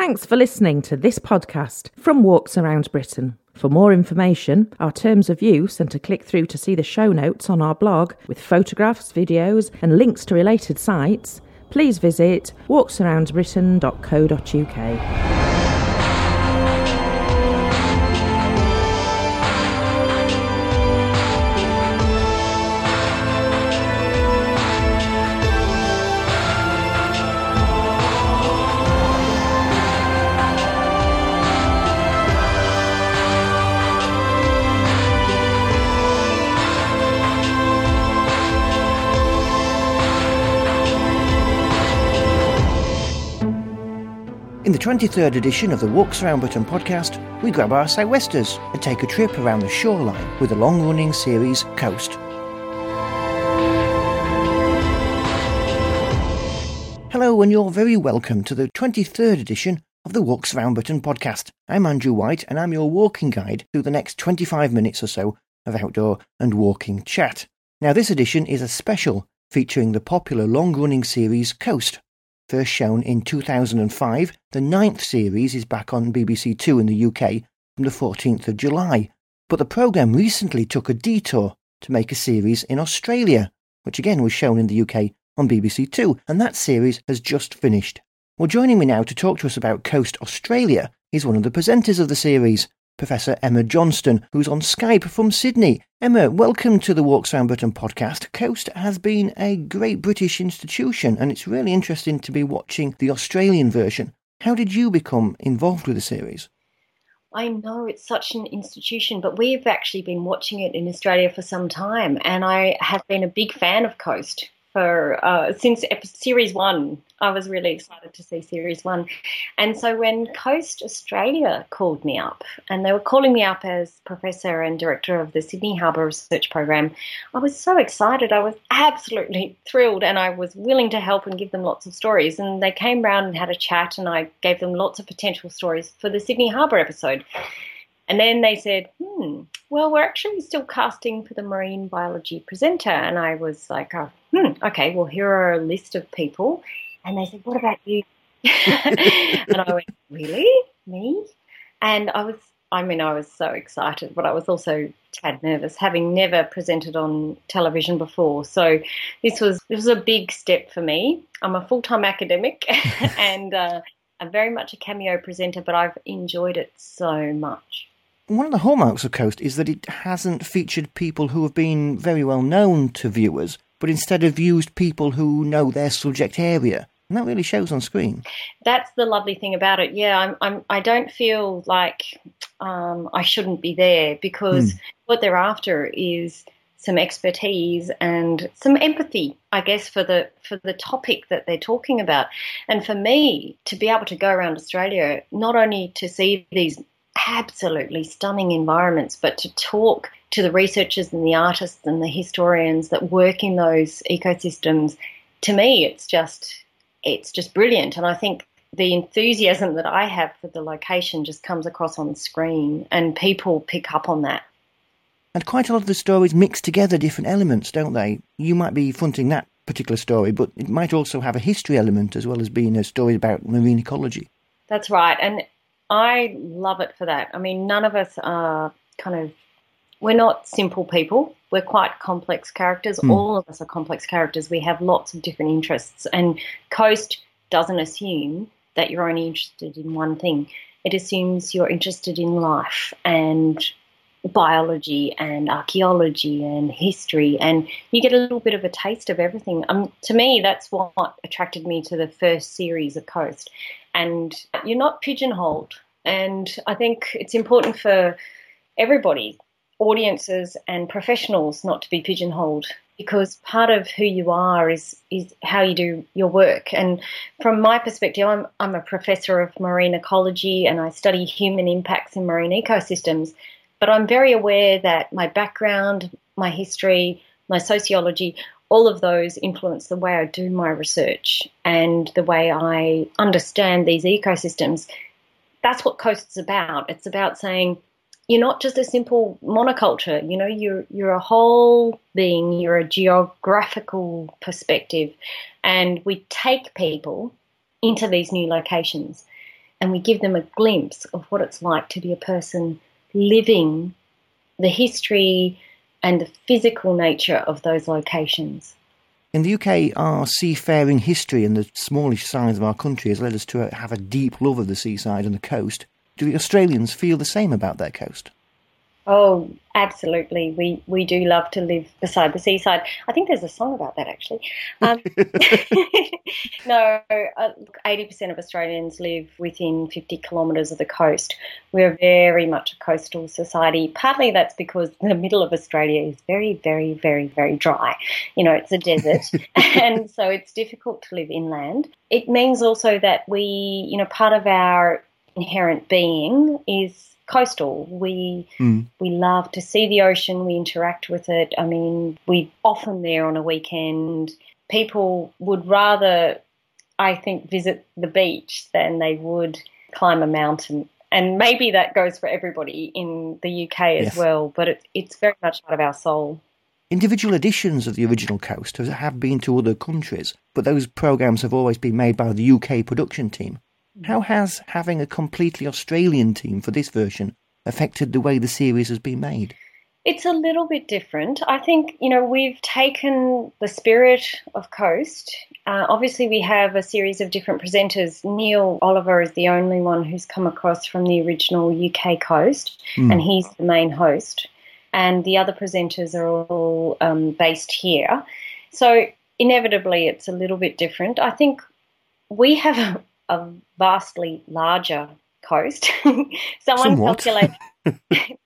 Thanks for listening to this podcast from Walks Around Britain. For more information, our terms of use, and to click through to see the show notes on our blog with photographs, videos, and links to related sites, please visit walksaroundbritain.co.uk. In the 23rd edition of the Walks Around Britain podcast, we grab our sou'westers and take a trip around the shoreline with the long running series Coast. Hello, and you're very welcome to the 23rd edition of the Walks Around Britain podcast. I'm Andrew White, and I'm your walking guide through the next 25 minutes or so of outdoor and walking chat. Now, this edition is a special featuring the popular long running series Coast first shown in 2005. The ninth series is back on BBC Two in the UK from the 14th of July. But the programme recently took a detour to make a series in Australia, which again was shown in the UK on BBC Two, and that series has just finished. Well, joining me now to talk to us about Coast Australia is one of the presenters of the series, Professor Emma Johnston, who's on Skype from Sydney. Emma, welcome to the Walks Around Britain podcast. Coast has been a great British institution, and it's really interesting to be watching the Australian version. How did you become involved with the series? I know it's such an institution, but we've actually been watching it in Australia for some time, and I have been a big fan of Coast for uh, since series one. I was really excited to see series one, and so when Coast Australia called me up, and they were calling me up as professor and director of the Sydney Harbour Research Program, I was so excited. I was absolutely thrilled, and I was willing to help and give them lots of stories. And they came round and had a chat, and I gave them lots of potential stories for the Sydney Harbour episode. And then they said, hmm, well, we're actually still casting for the marine biology presenter. And I was like, oh, hmm, okay, well, here are a list of people. And they said, what about you? and I went, really? Me? And I was, I mean, I was so excited, but I was also tad nervous, having never presented on television before. So this was, this was a big step for me. I'm a full time academic and uh, I'm very much a cameo presenter, but I've enjoyed it so much one of the hallmarks of Coast is that it hasn't featured people who have been very well known to viewers, but instead have used people who know their subject area. And that really shows on screen. That's the lovely thing about it. Yeah, I'm, I'm I don't feel like um, I shouldn't be there because mm. what they're after is some expertise and some empathy, I guess, for the for the topic that they're talking about. And for me to be able to go around Australia, not only to see these absolutely stunning environments, but to talk to the researchers and the artists and the historians that work in those ecosystems, to me, it's just it's just brilliant. And I think the enthusiasm that I have for the location just comes across on screen, and people pick up on that. And quite a lot of the stories mix together different elements, don't they? You might be fronting that particular story, but it might also have a history element as well as being a story about marine ecology. That's right. And I love it for that. I mean, none of us are kind of, we're not simple people. We're quite complex characters. Mm. All of us are complex characters. We have lots of different interests. And Coast doesn't assume that you're only interested in one thing, it assumes you're interested in life and biology and archaeology and history, and you get a little bit of a taste of everything. Um, to me, that's what attracted me to the first series of Coast and you're not pigeonholed. And I think it's important for everybody, audiences and professionals, not to be pigeonholed because part of who you are is is how you do your work. And from my perspective, I'm I'm a professor of marine ecology and I study human impacts in marine ecosystems. But I'm very aware that my background, my history, my sociology all of those influence the way I do my research and the way I understand these ecosystems. That's what Coast's about. It's about saying you're not just a simple monoculture. You know, you're you're a whole being. You're a geographical perspective, and we take people into these new locations. and we give them a glimpse of what it's like to be a person living the history and the physical nature of those locations. In the UK, our seafaring history and the smallish size of our country has led us to have a deep love of the seaside and the coast. Do the Australians feel the same about their coast? Oh, absolutely. We we do love to live beside the seaside. I think there's a song about that actually. Um, no, uh, eighty percent of Australians live within fifty kilometres of the coast. We're very much a coastal society. Partly that's because the middle of Australia is very, very, very, very dry. You know, it's a desert, and so it's difficult to live inland. It means also that we, you know, part of our inherent being is coastal. We mm. we love to see the ocean. We interact with it. I mean, we often there on a weekend. People would rather, I think, visit the beach than they would climb a mountain. And maybe that goes for everybody in the UK as yes. well. But it, it's very much part of our soul. Individual editions of the original Coast have been to other countries, but those programs have always been made by the UK production team. How has having a completely Australian team for this version affected the way the series has been made? It's a little bit different. I think, you know, we've taken the spirit of Coast. Uh, obviously, we have a series of different presenters. Neil Oliver is the only one who's come across from the original UK Coast, mm. and he's the main host. And the other presenters are all um, based here. So, inevitably, it's a little bit different. I think we have a, vastly larger coast. Someone Somewhat. calculated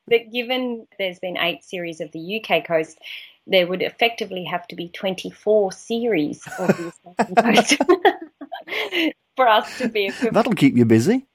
that given there's been eight series of the UK coast, there would effectively have to be 24 series of the coast for us to be equivalent. That'll keep you busy.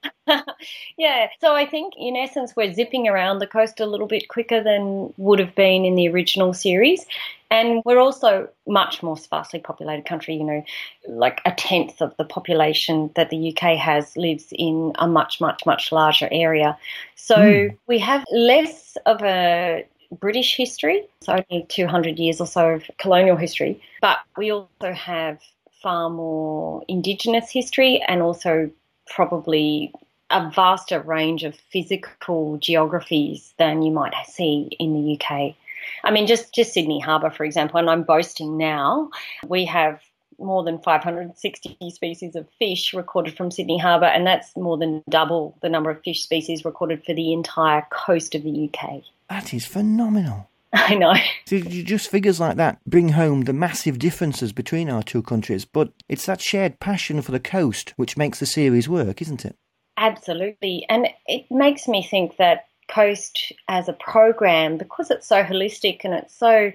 yeah. So I think in essence we're zipping around the coast a little bit quicker than would have been in the original series. And we're also much more sparsely populated country, you know, like a tenth of the population that the UK has lives in a much, much, much larger area. So mm. we have less of a British history, so only 200 years or so of colonial history, but we also have far more Indigenous history and also probably a vaster range of physical geographies than you might see in the UK. I mean, just, just Sydney Harbour, for example, and I'm boasting now, we have more than 560 species of fish recorded from Sydney Harbour, and that's more than double the number of fish species recorded for the entire coast of the UK. That is phenomenal. I know. So just figures like that bring home the massive differences between our two countries, but it's that shared passion for the coast which makes the series work, isn't it? Absolutely. And it makes me think that Coast as a program, because it's so holistic and it's so,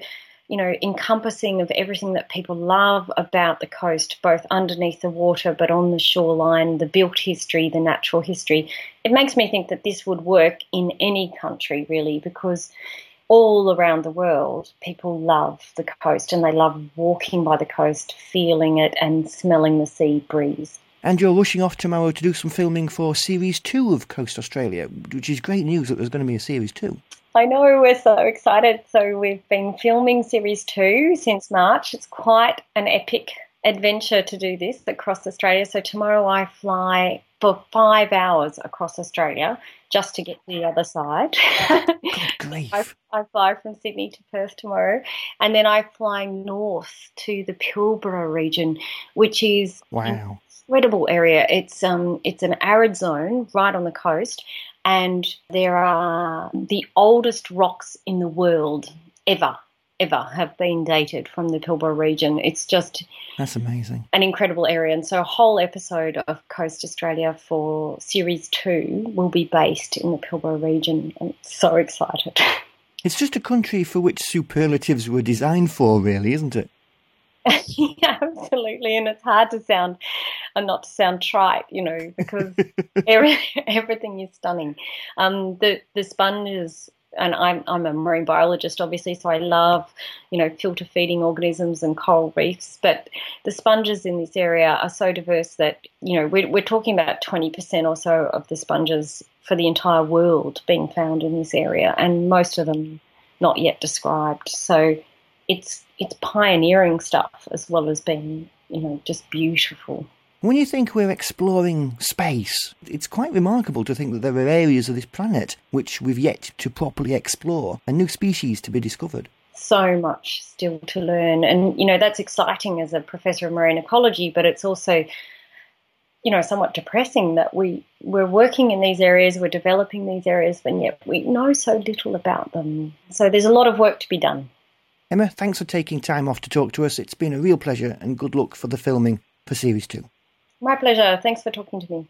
you know, encompassing of everything that people love about the coast, both underneath the water but on the shoreline, the built history, the natural history, it makes me think that this would work in any country really because all around the world, people love the coast and they love walking by the coast, feeling it and smelling the sea breeze. And you're rushing off tomorrow to do some filming for Series 2 of Coast Australia, which is great news that there's going to be a Series 2. I know, we're so excited. So, we've been filming Series 2 since March. It's quite an epic adventure to do this across Australia. So, tomorrow I fly for five hours across Australia just to get to the other side. I, I, fly from Sydney to Perth tomorrow, and then I fly north to the Pilbara region, which is wow incredible area. It's um it's an arid zone right on the coast, and there are the oldest rocks in the world ever ever have been dated from the Pilbara region. It's just that's amazing, an incredible area. And so, a whole episode of Coast Australia for series two will be based in the Pilbara region. I'm so excited. It's just a country for which superlatives were designed for, really, isn't it? yeah, absolutely. And it's hard to sound and not to sound trite, you know, because every, everything is stunning. Um, the the sponges, and I'm I'm a marine biologist, obviously, so I love, you know, filter feeding organisms and coral reefs. But the sponges in this area are so diverse that you know we're we're talking about twenty percent or so of the sponges for the entire world being found in this area, and most of them not yet described. So it's it's pioneering stuff as well as being you know just beautiful. When you think we're exploring space, it's quite remarkable to think that there are areas of this planet which we've yet to properly explore and new species to be discovered. So much still to learn. And, you know, that's exciting as a professor of marine ecology, but it's also, you know, somewhat depressing that we, we're working in these areas, we're developing these areas, and yet we know so little about them. So there's a lot of work to be done. Emma, thanks for taking time off to talk to us. It's been a real pleasure and good luck for the filming for Series 2. My pleasure. Thanks for talking to me.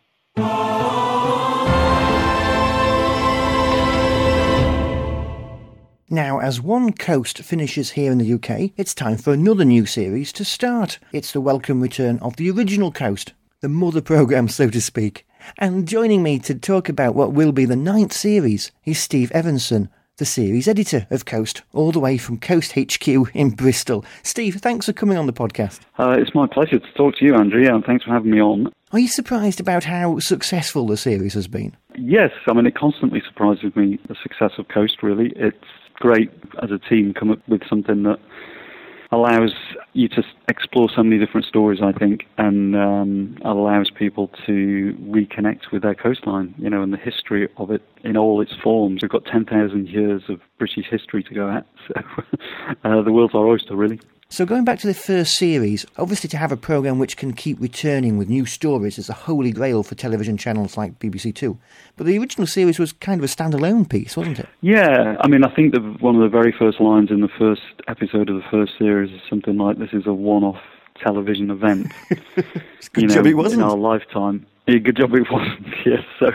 Now, as one coast finishes here in the UK, it's time for another new series to start. It's the welcome return of the original coast, the mother programme, so to speak. And joining me to talk about what will be the ninth series is Steve Evanson, the series editor of Coast, all the way from Coast HQ in Bristol. Steve, thanks for coming on the podcast. Uh, it's my pleasure to talk to you, Andrew, and thanks for having me on. Are you surprised about how successful the series has been? Yes, I mean, it constantly surprises me the success of Coast, really. It's great as a team come up with something that allows you to explore so many different stories, I think, and um, allows people to reconnect with their coastline, you know, and the history of it in all its forms. We've got 10,000 years of British history to go at, so uh, the world's our oyster, really. So, going back to the first series, obviously to have a programme which can keep returning with new stories is a holy grail for television channels like BBC Two. But the original series was kind of a standalone piece, wasn't it? Yeah, I mean, I think that one of the very first lines in the first episode of the first series is something like, "This is a one-off television event." it's good you know, job it wasn't. in our lifetime. Yeah, good job it wasn't. Yes, so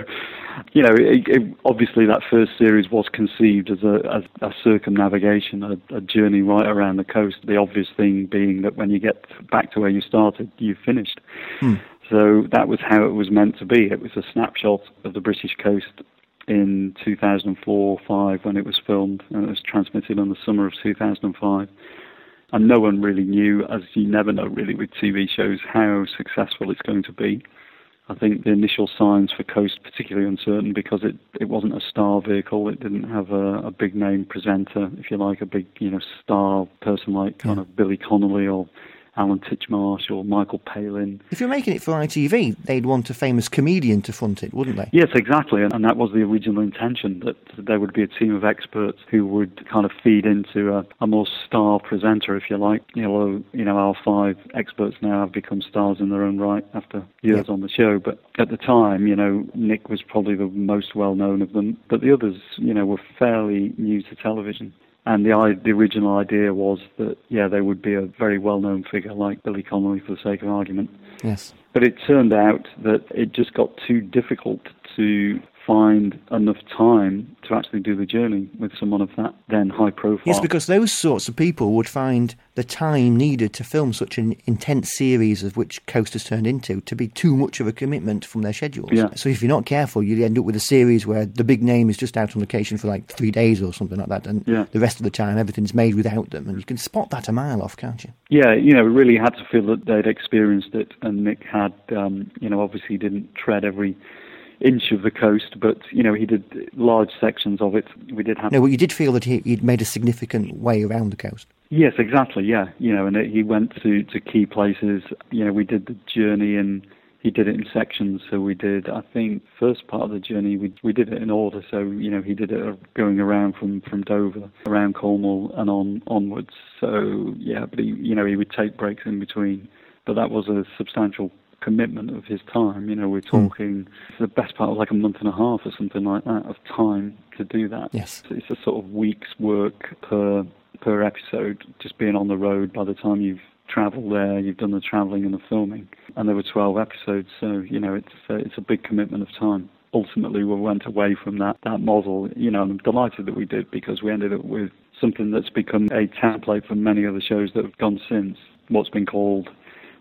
you know, it, it, obviously that first series was conceived as a, as a circumnavigation, a, a, journey right around the coast. The obvious thing being that when you get back to where you started, you've finished. Hmm. So that was how it was meant to be. It was a snapshot of the British coast in 2004 or five when it was filmed, and it was transmitted in the summer of 2005. And no one really knew, as you never know really with TV shows, how successful it's going to be. I think the initial signs for Coast particularly uncertain because it, it wasn't a star vehicle. It didn't have a, a big name presenter, if you like, a big you know star person like kind Yeah. of Billy Connolly or Alan Titchmarsh or Michael Palin. If you're making it for ITV, they'd want a famous comedian to front it, wouldn't they? Yes, exactly, and, and that was the original intention that there would be a team of experts who would kind of feed into a, a more star presenter, if you like. You know, you know, our five experts now have become stars in their own right after years Yeah. on the show. But at the time, you know, Nick was probably the most well known of them, but the others, you know, were fairly new to television. And the, the original idea was that, yeah, there would be a very well known figure like Billy Connolly for the sake of argument. Yes. But it turned out that it just got too difficult to find enough time to actually do the journey with someone of that then high profile. Yes, because those sorts of people would find the time needed to film such an intense series of which Coast has turned into to be too much of a commitment from their schedules. Yeah. So if you're not careful, you end up with a series where the big name is just out on location for like three days or something like that, and Yeah. the rest of the time everything's made without them, and you can spot that a mile off, can't you? yeah, you know, we really had to feel that they'd experienced it, and Nick had, um, you know, obviously didn't tread every inch of the coast, but you know, he did large sections of it. We did have No, but you did feel that he, he'd made a significant way around the coast. Yes, exactly. Yeah, you know, and it, he went to to key places. You know, we did the journey and he did it in sections. So we did, I think, first part of the journey we we did it in order. So you know, he did it going around from from Dover, around Cornwall, and on onwards. So yeah, but he you know he would take breaks in between, but that was a substantial commitment of his time. You know, we're talking the best part of like a month and a half or something like that of time to do that. Yes. So it's a sort of week's work per per episode, just being on the road. By the time you've travelled there, you've done the travelling and the filming, and there were 12 episodes. So you know, it's uh, it's a big commitment of time. Ultimately, we went away from that that model. You know, and I'm delighted that we did because we ended up with something that's become a template for many other shows that have gone since. What's been called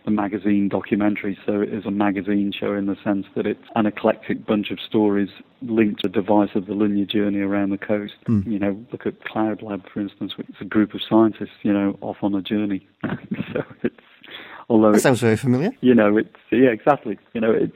a magazine documentary, so it is a magazine show in the sense that it's an eclectic bunch of stories linked to the device of the linear journey around the coast. Hmm. You know, look at Cloud Lab, for instance, which is a group of scientists, you know, off on a journey. so it's, although That sounds very familiar. you know, it's, yeah, exactly. You know, it,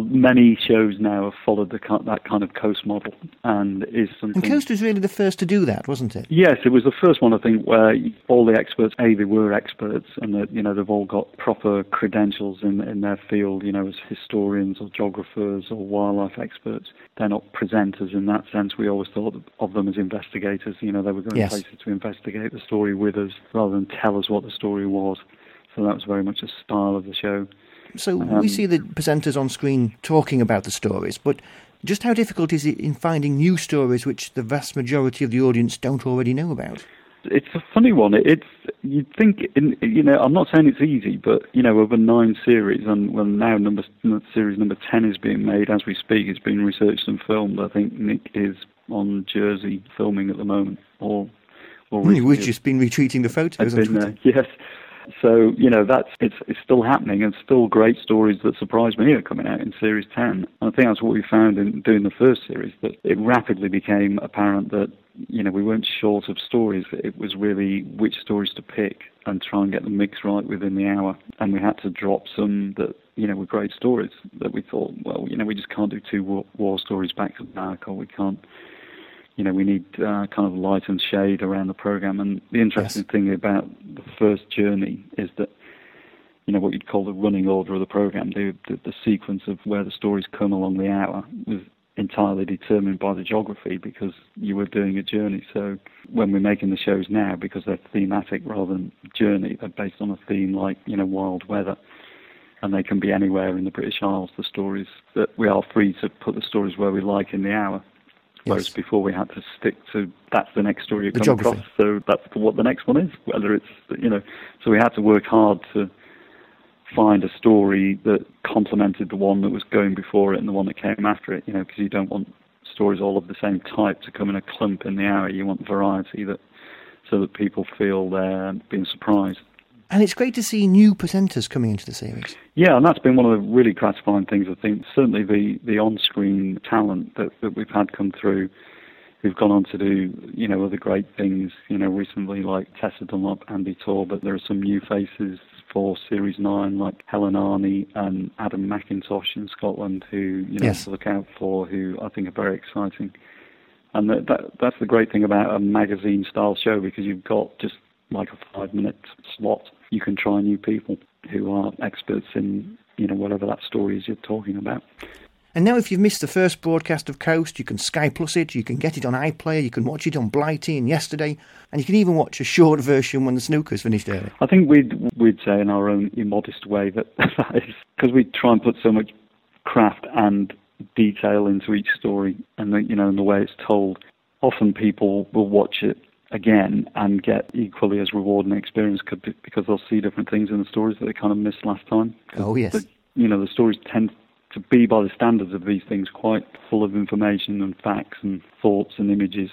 many shows now have followed the, that kind of coast model, and is something. And Coast was really the first to do that, wasn't it? Yes, it was the first one I think where all the experts, a they were experts, and that you know they've all got proper credentials in in their field, you know, as historians or geographers or wildlife experts. They're not presenters in that sense. We always thought of them as investigators. You know, they were going yes. places to investigate the story with us rather than tell us what the story was. So that was very much a style of the show. So um, we see the presenters on screen talking about the stories, but just how difficult is it in finding new stories which the vast majority of the audience don't already know about? It's a funny one. It's you'd think, in, you know, I'm not saying it's easy, but you know, over nine series, and well, now number series number ten is being made as we speak. It's being researched and filmed. I think Nick is on Jersey filming at the moment, or or mm, we've just been retweeting the photos. Been, yes, so, you know, that's it's, it's still happening and still great stories that surprise me are coming out in Series 10. And I think that's what we found in doing the first series, that it rapidly became apparent that, you know, we weren't short of stories. It was really which stories to pick and try and get the mix right within the hour. And we had to drop some that, you know, were great stories that we thought, well, you know, we just can't do two war, war stories back to back or we can't you know, we need uh, kind of light and shade around the program. And the interesting yes. thing about the first journey is that, you know, what you'd call the running order of the program, the, the, the sequence of where the stories come along the hour was entirely determined by the geography because you were doing a journey. So when we're making the shows now, because they're thematic rather than journey, they're based on a theme like, you know, wild weather. And they can be anywhere in the British Isles, the stories that we are free to put the stories where we like in the hour. Whereas yes. before we had to stick to that's the next story you the come geography. across, so that's what the next one is. Whether it's you know, so we had to work hard to find a story that complemented the one that was going before it and the one that came after it. You know, because you don't want stories all of the same type to come in a clump in the hour. You want variety that so that people feel they're being surprised. And it's great to see new presenters coming into the series. Yeah, and that's been one of the really gratifying things, I think. Certainly the, the on screen talent that, that we've had come through who've gone on to do, you know, other great things, you know, recently like Tessa Dunlop, Andy Tor, but there are some new faces for Series 9 like Helen Arney and Adam McIntosh in Scotland who, you know, yes. to look out for, who I think are very exciting. And that, that, that's the great thing about a magazine style show because you've got just like a five minute slot you can try new people who are experts in you know whatever that story is you're talking about. And now, if you've missed the first broadcast of Coast, you can Sky Plus it, you can get it on iPlayer, you can watch it on Blighty and yesterday, and you can even watch a short version when the snooker's finished early. I think we'd we'd say in our own immodest way that that is because we try and put so much craft and detail into each story, and the, you know, in the way it's told. Often people will watch it again and get equally as rewarding experience because they'll see different things in the stories that they kind of missed last time. Oh yes. The, you know, the stories tend to be, by the standards of these things, quite full of information and facts and thoughts and images,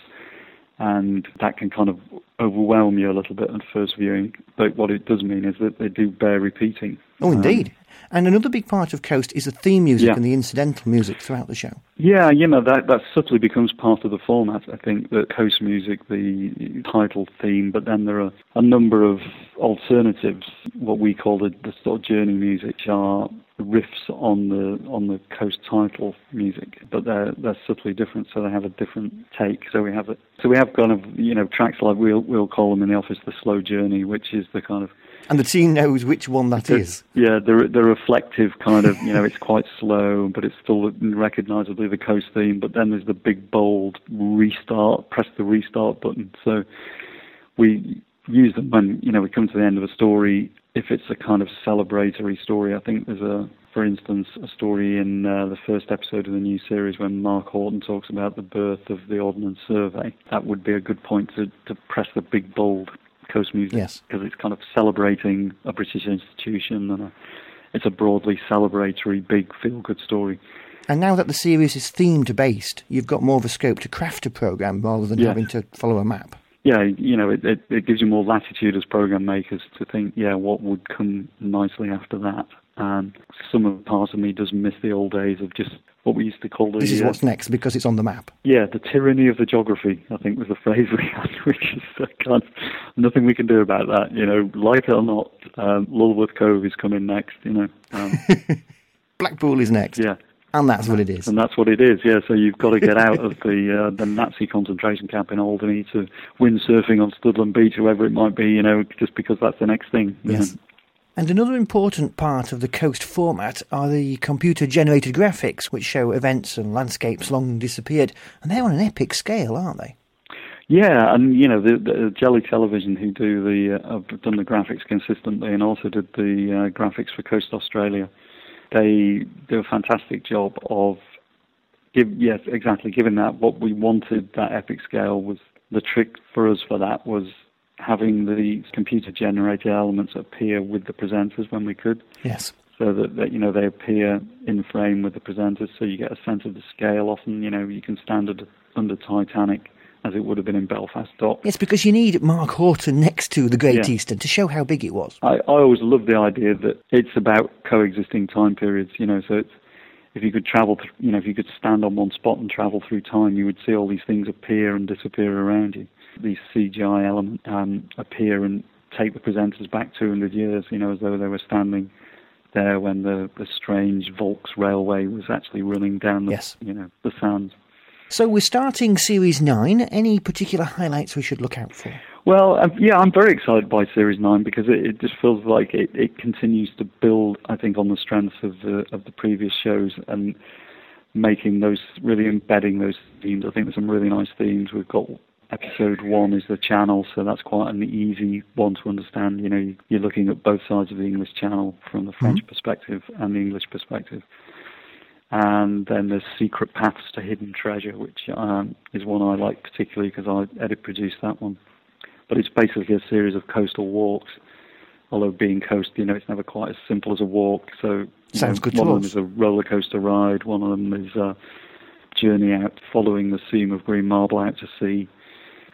and that can kind of overwhelm you a little bit at first viewing. But what it does mean is that they do bear repeating. Oh, indeed. Um, and another big part of Coast is the theme music yeah. and the incidental music throughout the show. Yeah, you know, that, that subtly becomes part of the format. I think that Coast music, the title theme, but then there are a number of alternatives, what we call the, the sort of journey music, which are riffs on the on the coast title music, but they're they're subtly different, so they have a different take. So we have a, so we have kind of you know tracks like we'll we'll call them in the office the slow journey, which is the kind of and the team knows which one that the, is. Yeah, the the reflective kind of you know it's quite slow, but it's still recognisably the coast theme. But then there's the big bold restart, press the restart button. So we use them when you know we come to the end of a story. If it's a kind of celebratory story, I think there's a, for instance, a story in uh, the first episode of the new series when Mark Horton talks about the birth of the Ordnance Survey. That would be a good point to, to press the big bold coast music yes. because it's kind of celebrating a British institution and a, it's a broadly celebratory, big, feel-good story. And now that the series is themed based, you've got more of a scope to craft a program rather than having to follow a map. Yeah, you know, it, it, it gives you more latitude as program makers to think, yeah, what would come nicely after that. And some of part of me does miss the old days of just what we used to call the. This is uh, what's next because it's on the map. Yeah, the tyranny of the geography. I think was the phrase we had, which is uh, kind of, nothing we can do about that. You know, like it or not, um, Lulworth Cove is coming next. You know. Um, Blackpool is next. Yeah, And that's what it is. And that's what it is, yeah. So you've got to get out of the uh, the Nazi concentration camp in Alderney to windsurfing on Studland Beach, or whoever it might be, you know, just because that's the next thing. Yes. Know. And another important part of the Coast format are the computer generated graphics, which show events and landscapes long disappeared. And they're on an epic scale, aren't they? Yeah, and you know the, the Jelly Television, who do the uh, have done the graphics consistently, and also did the uh, graphics for Coast Australia. They do a fantastic job of give yes exactly given that what we wanted that epic scale was the trick for us for that was having the computer generated elements appear with the presenters when we could. Yes. So that, that you know they appear in frame with the presenters, so you get a sense of the scale. Often, you know, you can stand under Titanic as it would have been in Belfast Dock. Yes, because you need Mark Horton next to the Great Yeah. Eastern to show how big it was. I, I always love the idea that it's about coexisting time periods. You know, so it's if you could travel, th- you know, if you could stand on one spot and travel through time, you would see all these things appear and disappear around you. These CGI element um, appear and take the presenters back 200 years. You know, as though they were standing there when the, the strange Volks railway was actually running down the, Yes. you know, the sands. So we're starting Series 9. Any particular highlights we should look out for? Well, uh, yeah, I'm very excited by Series Nine because it, it just feels like it, it continues to build. I think on the strengths of the of the previous shows and making those really embedding those themes. I think there's some really nice themes. We've got episode one is the channel, so that's quite an easy one to understand. You know, you're looking at both sides of the English Channel from the French perspective and the English perspective. And then there's Secret Paths to Hidden Treasure, which um, is one I like particularly because I edit produced that one. But it's basically a series of coastal walks. Although being coast, you know, it's never quite as simple as a walk. So Sounds know, good to One of them is a roller coaster ride. One of them is a journey out, following the seam of green marble out to sea.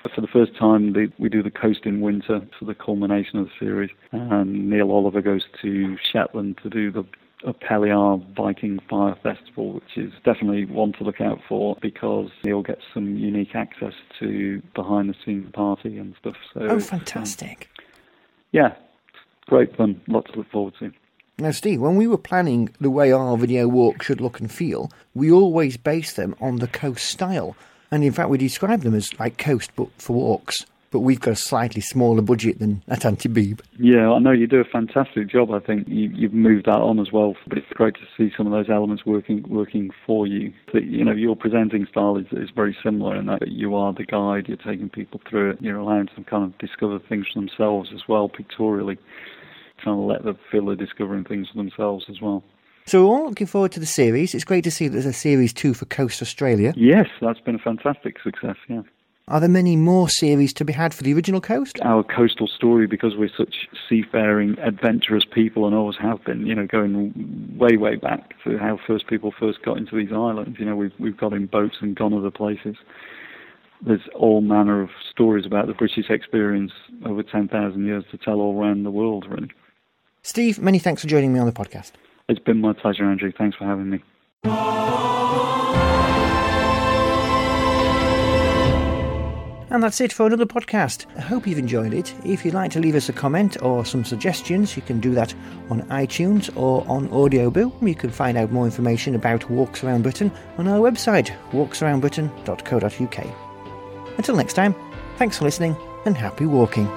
But for the first time, the, we do the coast in winter for the culmination of the series. And Neil Oliver goes to Shetland to do the Up Helly Aa Viking Fire Festival, which is definitely one to look out for because Neil gets some unique access to behind the scenes party and stuff. So Oh, it's, um, fantastic. yeah, great fun. Lots to look forward to. Now, Steve, when we were planning the way our video walk should look and feel, we always based them on the coast style. And in fact, we describe them as like coast, but for walks. But we've got a slightly smaller budget than at Auntie Beeb. Yeah, I know you do a fantastic job. I think you, you've moved that on as well. But it's great to see some of those elements working working for you. That you know your presenting style is, is very similar in that you are the guide. You're taking people through it. You're allowing them kind of discover things for themselves as well, pictorially. Trying to let them feel they're discovering things for themselves as well. So we're all looking forward to the series. It's great to see that there's a series two for Coast Australia. Yes, that's been a fantastic success. Yeah. Are there many more series to be had for the original Coast? our coastal story because we're such seafaring, adventurous people and always have been, you know, going way, way back to how first people first got into these islands. You know, we've, we've got in boats and gone other places. There's all manner of stories about the British experience over 10,000 years to tell all around the world, really. Steve, many thanks for joining me on the podcast. It's been my pleasure, Andrew. Thanks for having me. And that's it for another podcast. I hope you've enjoyed it. If you'd like to leave us a comment or some suggestions, you can do that on iTunes or on Audioboo. You can find out more information about Walks Around Britain on our website, walksaroundbritain.co.uk. Until next time, thanks for listening and happy walking.